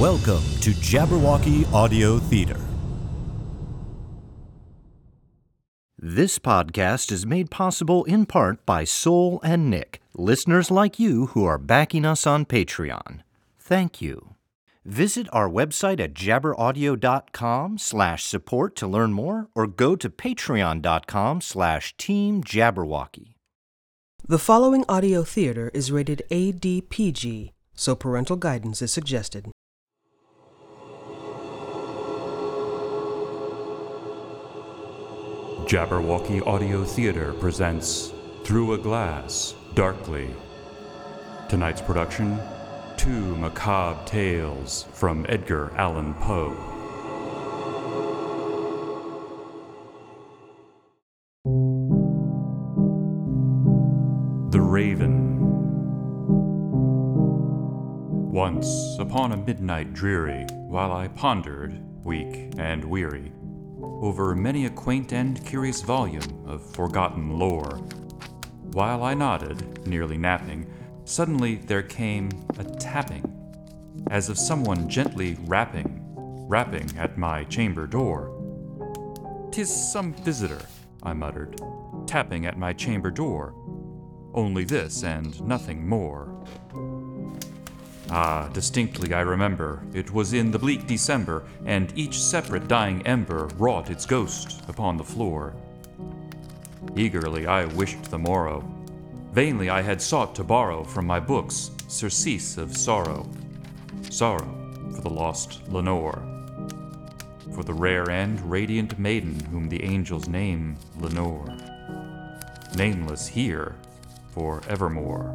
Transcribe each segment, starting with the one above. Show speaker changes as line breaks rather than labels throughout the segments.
Welcome to Jabberwocky Audio Theater. This podcast is made possible in part by Soul and Nick, listeners like you who are backing us on Patreon. Thank you. Visit our website at jabberaudio.com slash support to learn more or go to patreon.com slash team jabberwocky.
The following audio theater is rated ADPG, so parental guidance is suggested.
Jabberwocky Audio Theater presents Through a Glass, Darkly. Tonight's production Two Macabre Tales from Edgar Allan Poe. The Raven. Once, upon a midnight dreary, while I pondered, weak and weary, over many a quaint and curious volume of forgotten lore. While I nodded, nearly napping, suddenly there came a tapping, as of someone gently rapping, rapping at my chamber door. "'Tis some visitor, I muttered, tapping at my chamber door. Only this and nothing more. Ah, distinctly I remember, it was in the bleak December, and each separate dying ember wrought its ghost upon the floor. Eagerly I wished the morrow. Vainly I had sought to borrow from my books surcease of sorrow. Sorrow for the lost Lenore. For the rare and radiant maiden whom the angels name Lenore. Nameless here for evermore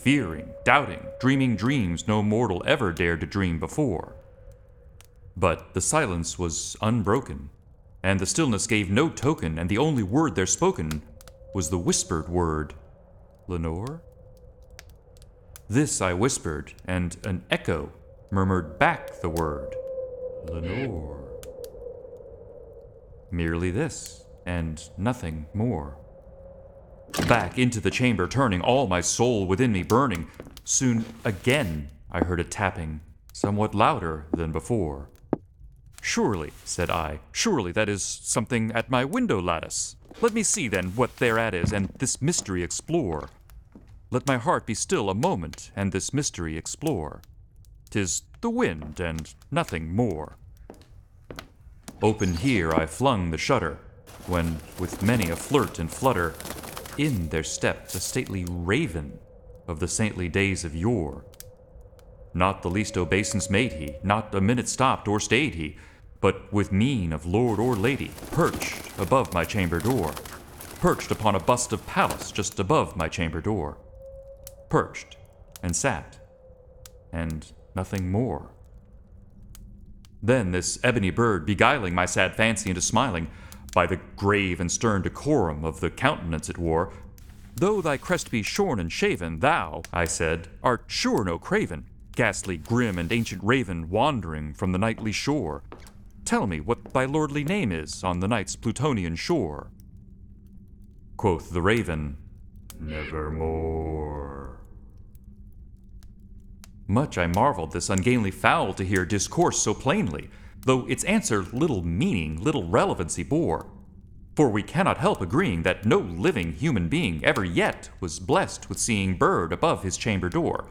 fearing, doubting, dreaming dreams no mortal ever dared to dream before. But the silence was unbroken, and the stillness gave no token, and the only word there spoken was the whispered word, Lenore? This I whispered, and an echo murmured back the word, Lenore. Merely this, and nothing more. Back into the chamber turning, all my soul within me burning. Soon again I heard a tapping, somewhat louder than before. Surely, said I, surely that is something at my window lattice. Let me see then what thereat is, and this mystery explore. Let my heart be still a moment, and this mystery explore. Tis the wind, and nothing more. Open here I flung the shutter, when, with many a flirt and flutter, in there stepped a stately raven of the saintly days of yore. Not the least obeisance made he, not a minute stopped or stayed he, but with mien of lord or lady, perched above my chamber door, perched upon a bust of Pallas just above my chamber door, perched and sat, and nothing more. Then this ebony bird, beguiling my sad fancy into smiling, by the grave and stern decorum of the countenance it wore, Though thy crest be shorn and shaven, thou, I said, art sure no craven, ghastly, grim, and ancient raven wandering from the nightly shore. Tell me what thy lordly name is on the night's Plutonian shore. Quoth the raven, Nevermore. Much I marveled this ungainly fowl to hear discourse so plainly, though its answer little meaning, little relevancy bore. For we cannot help agreeing that no living human being ever yet was blessed with seeing bird above his chamber door,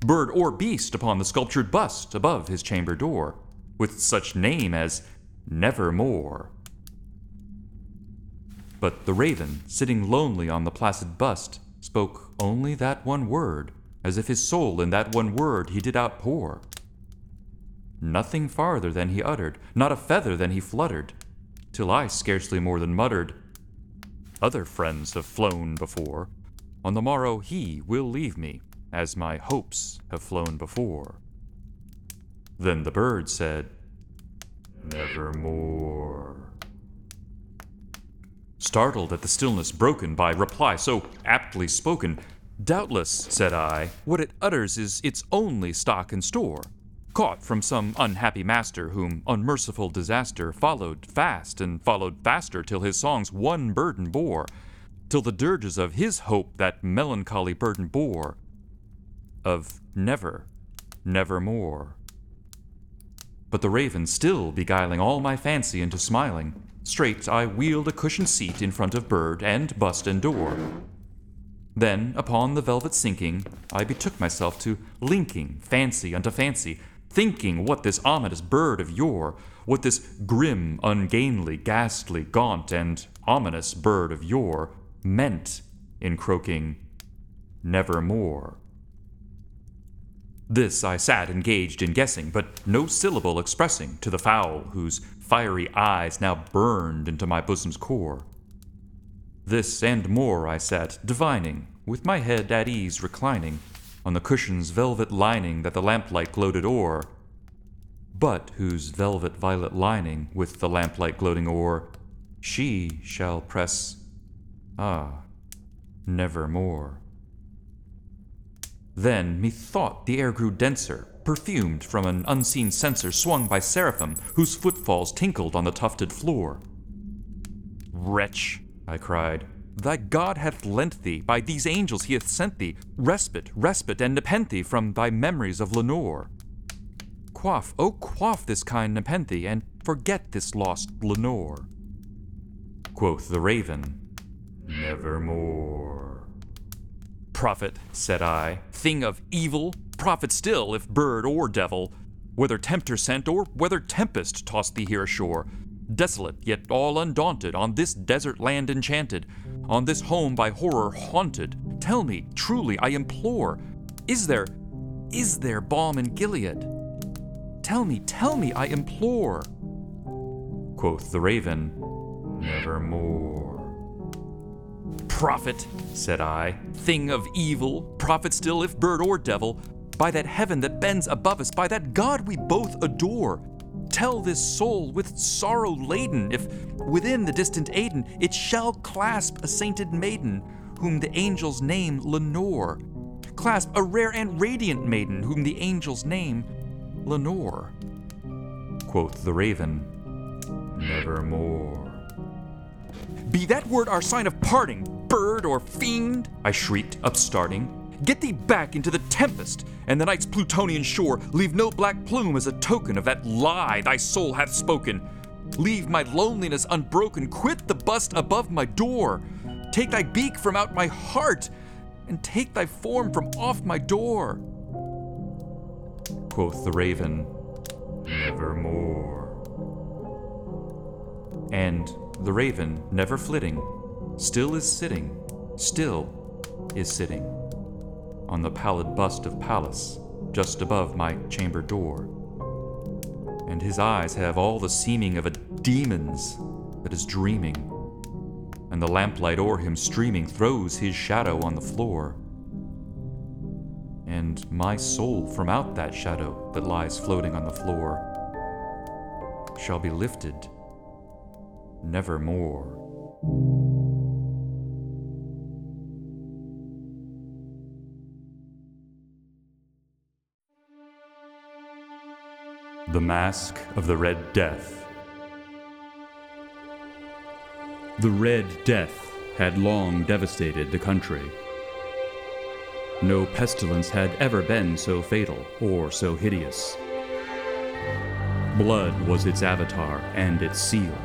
bird or beast upon the sculptured bust above his chamber door, with such name as Nevermore. But the raven, sitting lonely on the placid bust, spoke only that one word, as if his soul in that one word he did outpour. Nothing farther than he uttered, not a feather than he fluttered, till I scarcely more than muttered, Other friends have flown before. On the morrow he will leave me, as my hopes have flown before. Then the bird said, Nevermore. Startled at the stillness broken by reply so aptly spoken, Doubtless, said I, what it utters is its only stock and store, caught from some unhappy master whom unmerciful disaster followed fast and followed faster till his songs one burden bore, till the dirges of his hope that melancholy burden bore, of never, nevermore. But the raven still beguiling all my fancy into smiling, straight I wheeled a cushioned seat in front of bird and bust and door. Then, upon the velvet sinking, I betook myself to linking fancy unto fancy, thinking what this ominous bird of yore, what this grim, ungainly, ghastly, gaunt, and ominous bird of yore meant in croaking, Nevermore. This I sat engaged in guessing, but no syllable expressing to the fowl whose fiery eyes now burned into my bosom's core. This and more I sat divining, with my head at ease reclining on the cushion's velvet lining that the lamplight gloated o'er, but whose velvet violet lining with the lamplight gloating o'er, she shall press, ah, nevermore. Then methought the air grew denser, perfumed from an unseen censer swung by seraphim whose footfalls tinkled on the tufted floor. Wretch, I cried, thy God hath lent thee, by these angels he hath sent thee, respite, respite, and nepenthe from thy memories of Lenore. Quaff, oh quaff this kind nepenthe, and forget this lost Lenore. Quoth the raven, Nevermore. Prophet, said I, thing of evil, prophet still, if bird or devil, whether tempter sent or whether tempest tossed thee here ashore, desolate yet all undaunted, on this desert land enchanted, on this home by horror haunted. Tell me, truly, I implore, is there, is there balm in Gilead? Tell me, tell me, I implore. Quoth the raven, Nevermore. Prophet, said I, thing of evil, prophet still, if bird or devil, by that heaven that bends above us, by that God we both adore, tell this soul with sorrow laden if within the distant Aidenn it shall clasp a sainted maiden whom the angels name Lenore. Clasp a rare and radiant maiden whom the angels name Lenore. Quoth the raven, Nevermore. Be that word our sign of parting, bird or fiend? I shrieked, upstarting. Get thee back into the tempest, and the night's Plutonian shore. Leave no black plume as a token of that lie thy soul hath spoken. Leave my loneliness unbroken. Quit the bust above my door. Take thy beak from out my heart, and take thy form from off my door. Quoth the raven, Nevermore. And the raven, never flitting, still is sitting, still is sitting on the pallid bust of Pallas, just above my chamber door. And his eyes have all the seeming of a demon's that is dreaming, and the lamplight o'er him streaming throws his shadow on the floor. And my soul from out that shadow that lies floating on the floor shall be lifted nevermore. The Masque of the Red Death. The Red Death had long devastated the country. No pestilence had ever been so fatal or so hideous. Blood was its avatar and its seal,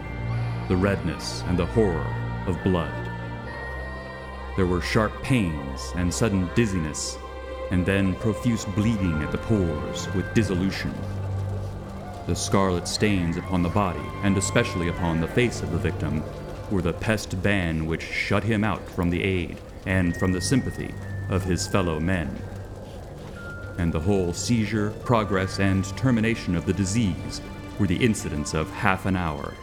the redness and the horror of blood. There were sharp pains and sudden dizziness, and then profuse bleeding at the pores with dissolution. The scarlet stains upon the body, and especially upon the face of the victim, were the pest ban which shut him out from the aid and from the sympathy of his fellow men. And the whole seizure, progress, and termination of the disease were the incidents of half an hour.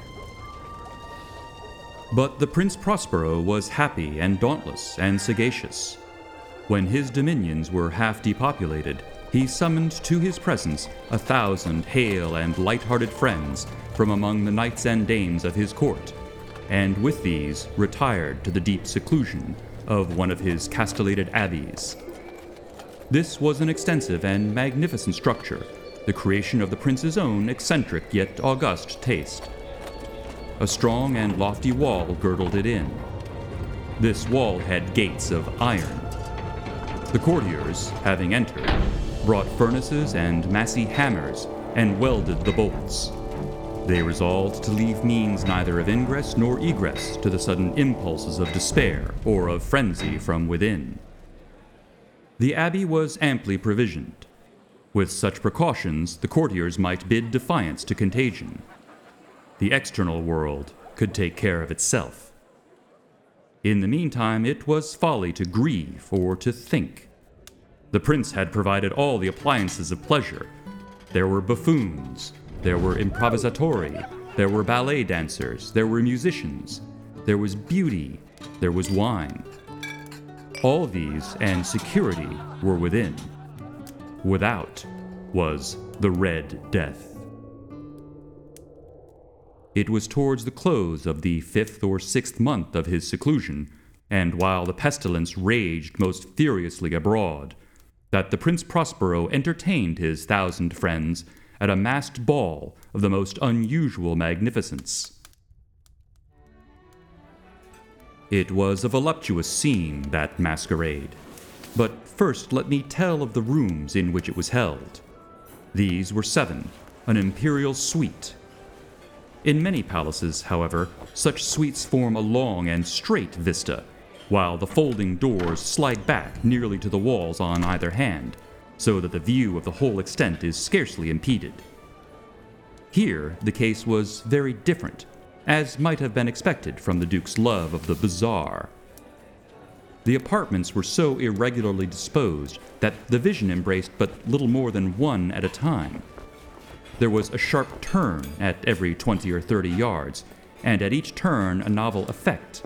But the Prince Prospero was happy and dauntless and sagacious. When his dominions were half depopulated, he summoned to his presence a thousand hale and light-hearted friends from among the knights and dames of his court, and with these retired to the deep seclusion of one of his castellated abbeys. This was an extensive and magnificent structure, the creation of the prince's own eccentric yet august taste. A strong and lofty wall girdled it in. This wall had gates of iron. The courtiers, having entered, brought furnaces and massy hammers and welded the bolts. They resolved to leave means neither of ingress nor egress to the sudden impulses of despair or of frenzy from within. The abbey was amply provisioned. With such precautions, the courtiers might bid defiance to contagion. The external world could take care of itself. In the meantime, it was folly to grieve or to think. The prince had provided all the appliances of pleasure. There were buffoons, there were improvisatori, there were ballet dancers, there were musicians, there was beauty, there was wine. All these and security were within. Without was the Red Death. It was towards the close of the fifth or sixth month of his seclusion, and while the pestilence raged most furiously abroad, that the Prince Prospero entertained his thousand friends at a masked ball of the most unusual magnificence. It was a voluptuous scene, that masquerade. But first let me tell of the rooms in which it was held. These were seven, an imperial suite. In many palaces, however, such suites form a long and straight vista, while the folding doors slide back nearly to the walls on either hand, so that the view of the whole extent is scarcely impeded. Here, the case was very different, as might have been expected from the Duke's love of the bizarre. The apartments were so irregularly disposed that the vision embraced but little more than one at a time. There was a sharp turn at every 20 or 30 yards, and at each turn a novel effect.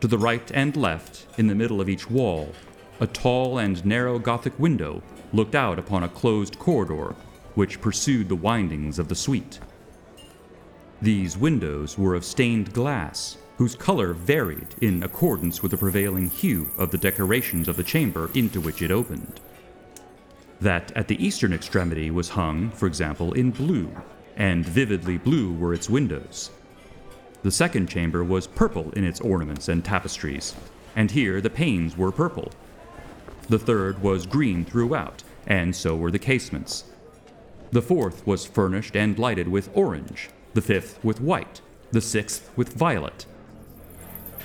To the right and left, in the middle of each wall, a tall and narrow Gothic window looked out upon a closed corridor which pursued the windings of the suite. These windows were of stained glass, whose color varied in accordance with the prevailing hue of the decorations of the chamber into which it opened. That at the eastern extremity was hung, for example, in blue, and vividly blue were its windows. The second chamber was purple in its ornaments and tapestries, and here the panes were purple. The third was green throughout, and so were the casements. The fourth was furnished and lighted with orange, the fifth with white, the sixth with violet.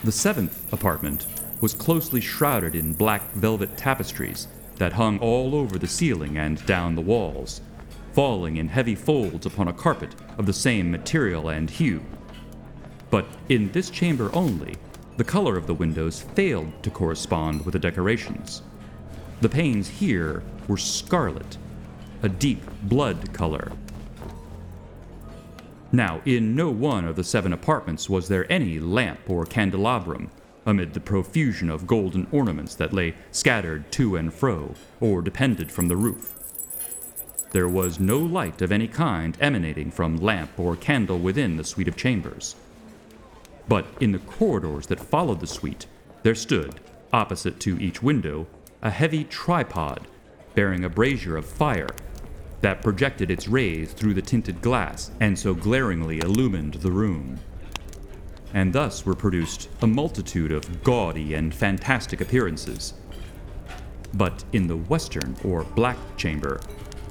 The seventh apartment was closely shrouded in black velvet tapestries that hung all over the ceiling and down the walls, falling in heavy folds upon a carpet of the same material and hue. But in this chamber only, the color of the windows failed to correspond with the decorations. The panes here were scarlet, a deep blood color. Now, in no one of the seven apartments was there any lamp or candelabrum, amid the profusion of golden ornaments that lay scattered to and fro, or depended from the roof. There was no light of any kind emanating from lamp or candle within the suite of chambers. But in the corridors that followed the suite, there stood, opposite to each window, a heavy tripod bearing a brazier of fire that projected its rays through the tinted glass and so glaringly illumined the room. And thus were produced a multitude of gaudy and fantastic appearances. But in the western, or black chamber,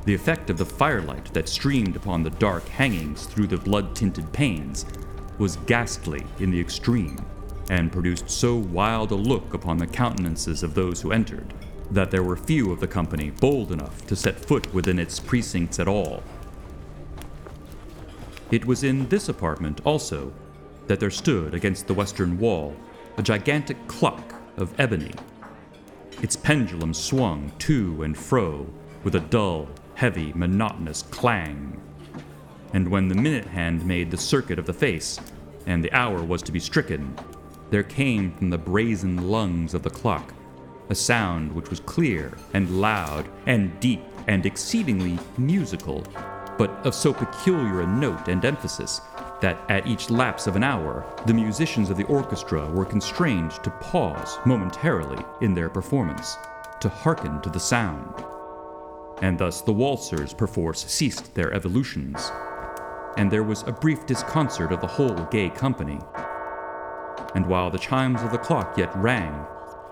the effect of the firelight that streamed upon the dark hangings through the blood tinted panes was ghastly in the extreme, and produced so wild a look upon the countenances of those who entered that there were few of the company bold enough to set foot within its precincts at all. It was in this apartment, also, that there stood against the western wall a gigantic clock of ebony. Its pendulum swung to and fro with a dull, heavy, monotonous clang. And when the minute hand made the circuit of the face, and the hour was to be stricken, there came from the brazen lungs of the clock a sound which was clear and loud and deep and exceedingly musical, but of so peculiar a note and emphasis that at each lapse of an hour, the musicians of the orchestra were constrained to pause momentarily in their performance, to hearken to the sound. And thus the waltzers perforce ceased their evolutions, and there was a brief disconcert of the whole gay company. And while the chimes of the clock yet rang,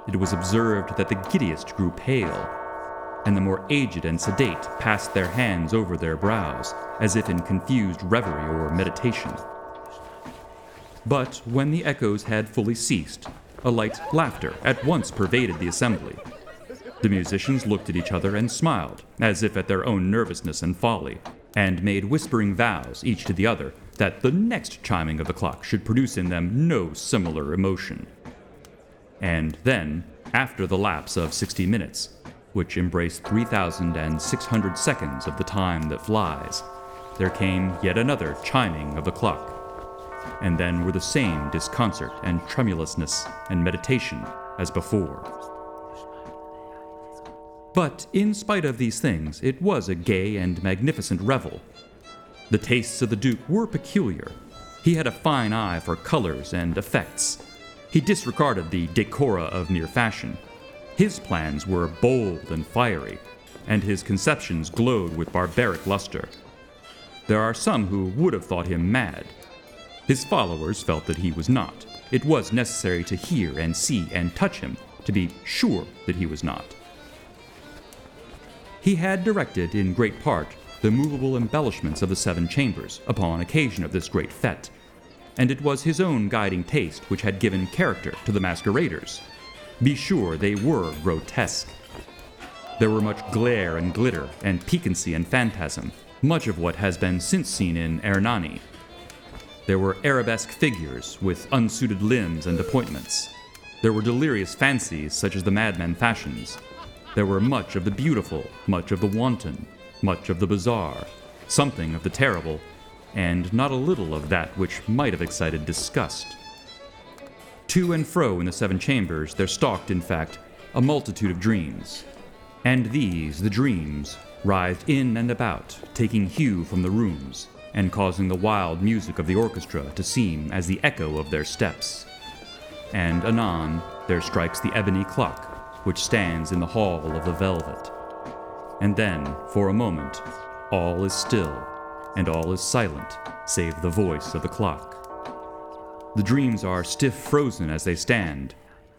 it was observed that the giddiest grew pale, and the more aged and sedate passed their hands over their brows, as if in confused reverie or meditation. But when the echoes had fully ceased, a light laughter at once pervaded the assembly. The musicians looked at each other and smiled, as if at their own nervousness and folly, and made whispering vows, each to the other, that the next chiming of the clock should produce in them no similar emotion. And then, after the lapse of 60 minutes, which embraced 3,600 seconds of the time that flies, there came yet another chiming of the clock. And then were the same disconcert and tremulousness and meditation as before. But in spite of these things, it was a gay and magnificent revel. The tastes of the Duke were peculiar. He had a fine eye for colors and effects. He disregarded the decora of mere fashion. His plans were bold and fiery, and his conceptions glowed with barbaric luster. There are some who would have thought him mad. His followers felt that he was not. It was necessary to hear and see and touch him to be sure that he was not. He had directed, in great part, the movable embellishments of the seven chambers upon occasion of this great fete, and it was his own guiding taste which had given character to the masqueraders. Be sure they were grotesque. There were much glare and glitter, and piquancy and phantasm, much of what has been since seen in Ernani. There were arabesque figures with unsuited limbs and appointments. There were delirious fancies such as the madman fashions, there were much of the beautiful, much of the wanton, much of the bizarre, something of the terrible, and not a little of that which might have excited disgust. To and fro in the seven chambers there stalked, in fact, a multitude of dreams. And these, the dreams, writhed in and about, taking hue from the rooms, and causing the wild music of the orchestra to seem as the echo of their steps. And anon there strikes the ebony clock, which stands in the hall of the velvet. And then, for a moment, all is still, and all is silent, save the voice of the clock. The dreams are stiff frozen as they stand,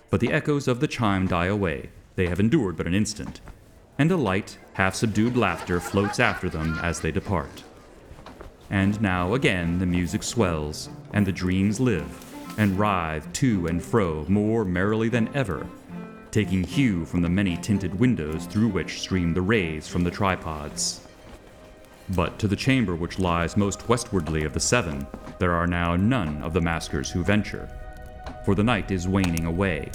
but the echoes of the chime die away. They have endured but an instant, and a light, half subdued laughter floats after them as they depart. And now again the music swells, and the dreams live, and writhe to and fro more merrily than ever taking hue from the many tinted windows through which stream the rays from the tripods. But to the chamber which lies most westwardly of the seven, there are now none of the maskers who venture, for the night is waning away,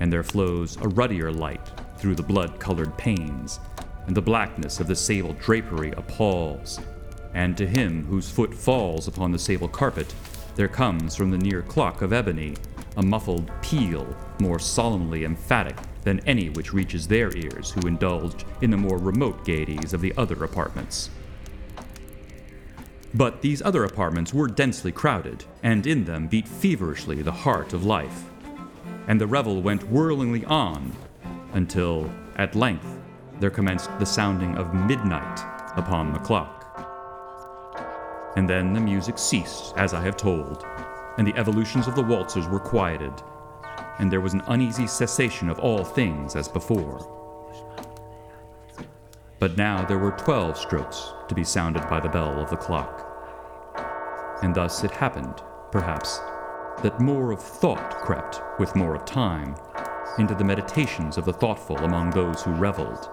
and there flows a ruddier light through the blood colored panes, and the blackness of the sable drapery appalls. And to him whose foot falls upon the sable carpet, there comes from the near clock of ebony a muffled peal more solemnly emphatic than any which reaches their ears who indulge in the more remote gaieties of the other apartments. But these other apartments were densely crowded, and in them beat feverishly the heart of life. And the revel went whirlingly on until, at length, there commenced the sounding of midnight upon the clock. And then the music ceased, as I have told, and the evolutions of the waltzers were quieted, and there was an uneasy cessation of all things as before. But now there were twelve strokes to be sounded by the bell of the clock. And thus it happened, perhaps, that more of thought crept, with more of time, into the meditations of the thoughtful among those who reveled.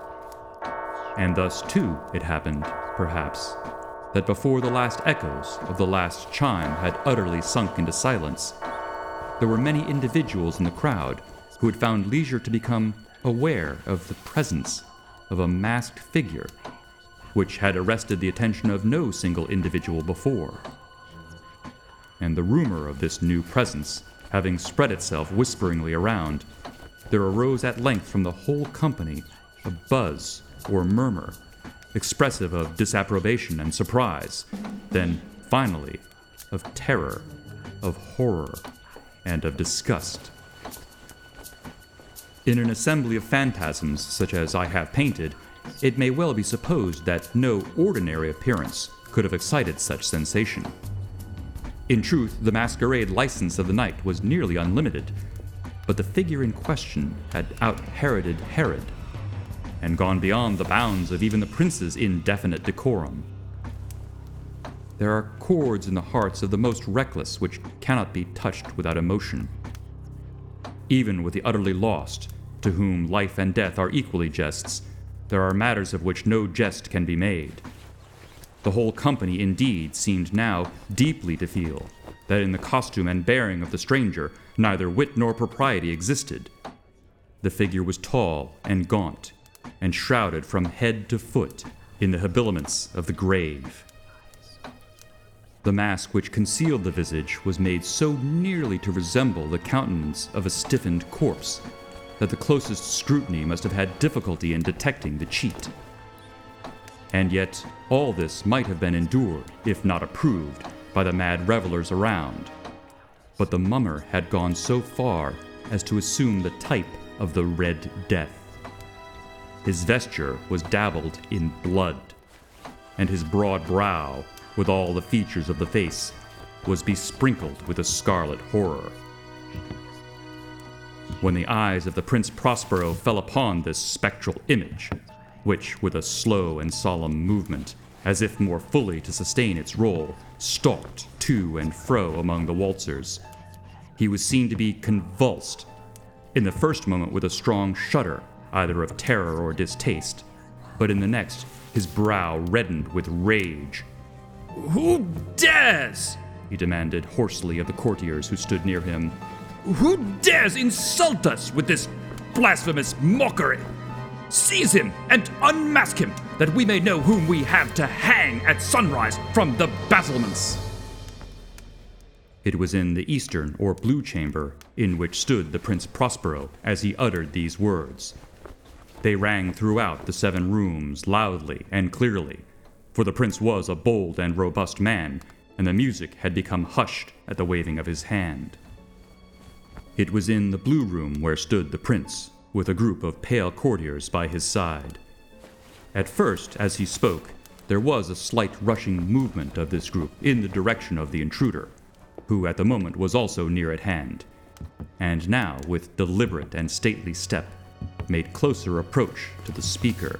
And thus, too, it happened, perhaps, that before the last echoes of the last chime had utterly sunk into silence, there were many individuals in the crowd who had found leisure to become aware of the presence of a masked figure, which had arrested the attention of no single individual before. And the rumor of this new presence having spread itself whisperingly around, there arose at length from the whole company a buzz or murmur, expressive of disapprobation and surprise, then, finally, of terror, of horror, and of disgust. In an assembly of phantasms such as I have painted, it may well be supposed that no ordinary appearance could have excited such sensation. In truth, the masquerade license of the night was nearly unlimited, but the figure in question had out Heroded Herod, and gone beyond the bounds of even the prince's indefinite decorum. There are chords in the hearts of the most reckless which cannot be touched without emotion. Even with the utterly lost, to whom life and death are equally jests, there are matters of which no jest can be made. The whole company, indeed, seemed now deeply to feel that in the costume and bearing of the stranger neither wit nor propriety existed. The figure was tall and gaunt, and shrouded from head to foot in the habiliments of the grave. The mask which concealed the visage was made so nearly to resemble the countenance of a stiffened corpse that the closest scrutiny must have had difficulty in detecting the cheat. And yet, all this might have been endured, if not approved, by the mad revelers around. But the mummer had gone so far as to assume the type of the Red Death. His vesture was dabbled in blood, and his broad brow, with all the features of the face, was besprinkled with a scarlet horror. When the eyes of the Prince Prospero fell upon this spectral image, which, with a slow and solemn movement, as if more fully to sustain its role, stalked to and fro among the waltzers, he was seen to be convulsed, in the first moment with a strong shudder, either of terror or distaste, but in the next, his brow reddened with rage.
Who dares?
he demanded hoarsely of the courtiers who stood near him.
Who dares insult us with this blasphemous mockery? Seize him and unmask him, that we may know whom we have to hang at sunrise from the battlements.
It was in the eastern or blue chamber in which stood the Prince Prospero as he uttered these words. They rang throughout the seven rooms loudly and clearly, for the prince was a bold and robust man, and the music had become hushed at the waving of his hand. It was in the blue room where stood the prince, with a group of pale courtiers by his side. At first, as he spoke, there was a slight rushing movement of this group in the direction of the intruder, who at the moment was also near at hand, and now, with deliberate and stately step, made closer approach to the speaker.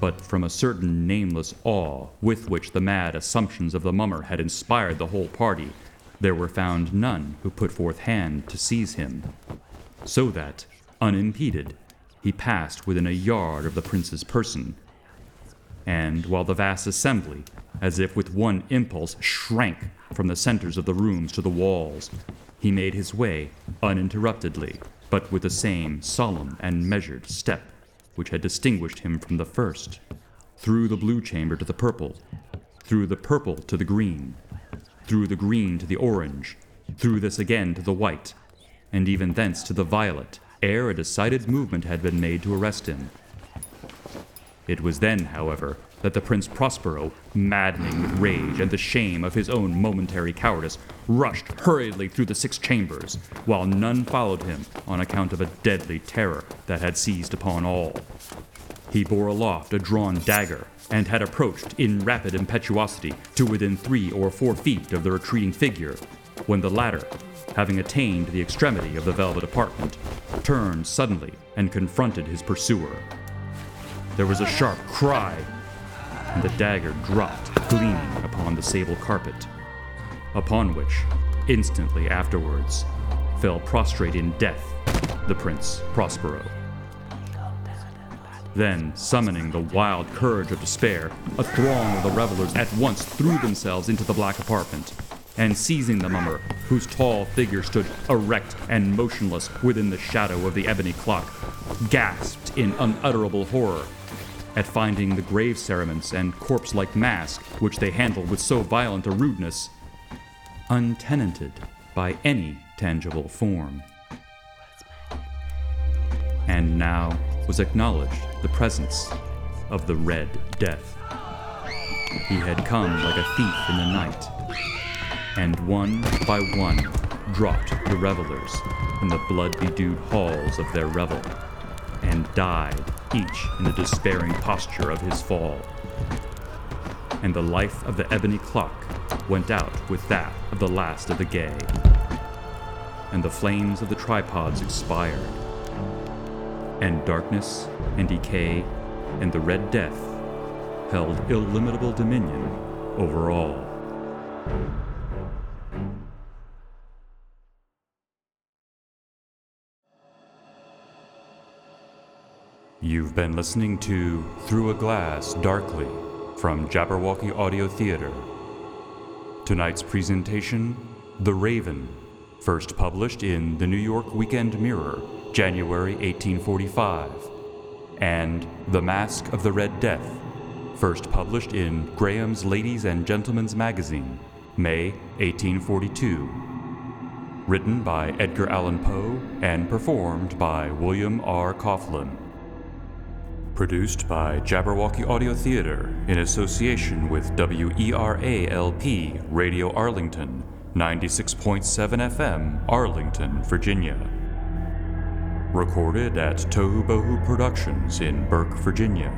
But from a certain nameless awe with which the mad assumptions of the mummer had inspired the whole party, there were found none who put forth hand to seize him, so that, unimpeded, he passed within a yard of the prince's person. And while the vast assembly, as if with one impulse, shrank from the centers of the rooms to the walls, he made his way uninterruptedly, but with the same solemn and measured step which had distinguished him from the first, through the blue chamber to the purple, through the purple to the green, through the green to the orange, through this again to the white, and even thence to the violet, ere a decided movement had been made to arrest him. It was then, however, that the Prince Prospero, maddening with rage and the shame of his own momentary cowardice, rushed hurriedly through the six chambers, while none followed him on account of a deadly terror that had seized upon all. He bore aloft a drawn dagger, and had approached in rapid impetuosity to within three or four feet of the retreating figure, when the latter, having attained the extremity of the velvet apartment, turned suddenly and confronted his pursuer. There was a sharp cry, and the dagger dropped, gleaming upon the sable carpet, upon which, instantly afterwards, fell prostrate in death the Prince Prospero. Then, summoning the wild courage of despair, a throng of the revelers at once threw themselves into the black apartment, and seizing the mummer, whose tall figure stood erect and motionless within the shadow of the ebony clock, gasped in unutterable horror at finding the grave cerements and corpse like mask, which they handled with so violent a rudeness, untenanted by any tangible form. And now was acknowledged the presence of the Red Death. He had come like a thief in the night, and one by one dropped the revelers from the blood bedewed halls of their revel, and died each in the despairing posture of his fall. And the life of the ebony clock went out with that of the last of the gay, and the flames of the tripods expired, and darkness and decay and the Red Death held illimitable dominion over all. You've been listening to Through a Glass Darkly from Jabberwocky Audio Theater. Tonight's presentation The Raven, first published in the New York Weekend Mirror, January 1845, and The Masque of the Red Death, first published in Graham's Ladies and Gentlemen's Magazine, May 1842. Written by Edgar Allan Poe and performed by William R. Coughlan. Produced by Jabberwocky Audio Theater in association with WERALP Radio Arlington, 96.7 FM, Arlington, Virginia. Recorded at Tohu Bohu Productions in Burke, Virginia.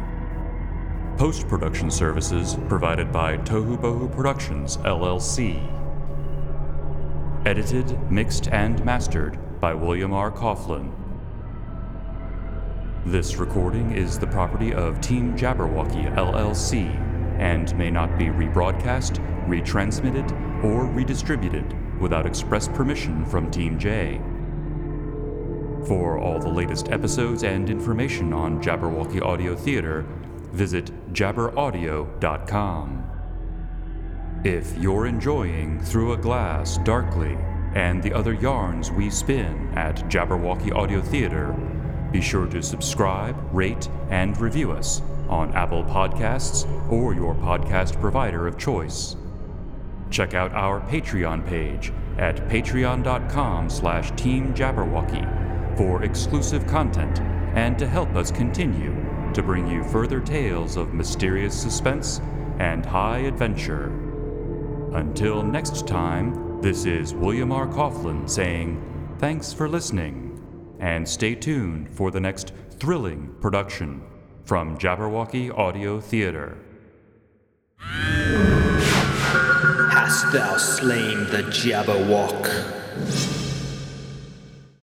Post production services provided by Tohu Bohu Productions, LLC. Edited, mixed, and mastered by William R. Coughlan. This recording is the property of Team Jabberwocky LLC and may not be rebroadcast, retransmitted, or redistributed without express permission from Team J. For all the latest episodes and information on Jabberwocky Audio Theater, visit jabberaudio.com. If you're enjoying Through a Glass Darkly and the other yarns we spin at Jabberwocky Audio Theater, be sure to subscribe, rate, and review us on Apple Podcasts or your podcast provider of choice. Check out our Patreon page at patreon.com slash teamjabberwocky for exclusive content and to help us continue to bring you further tales of mysterious suspense and high adventure. Until next time, this is William R. Coughlan saying, thanks for listening and stay tuned for the next thrilling production from Jabberwocky Audio Theater.
Hast thou slain the Jabberwock?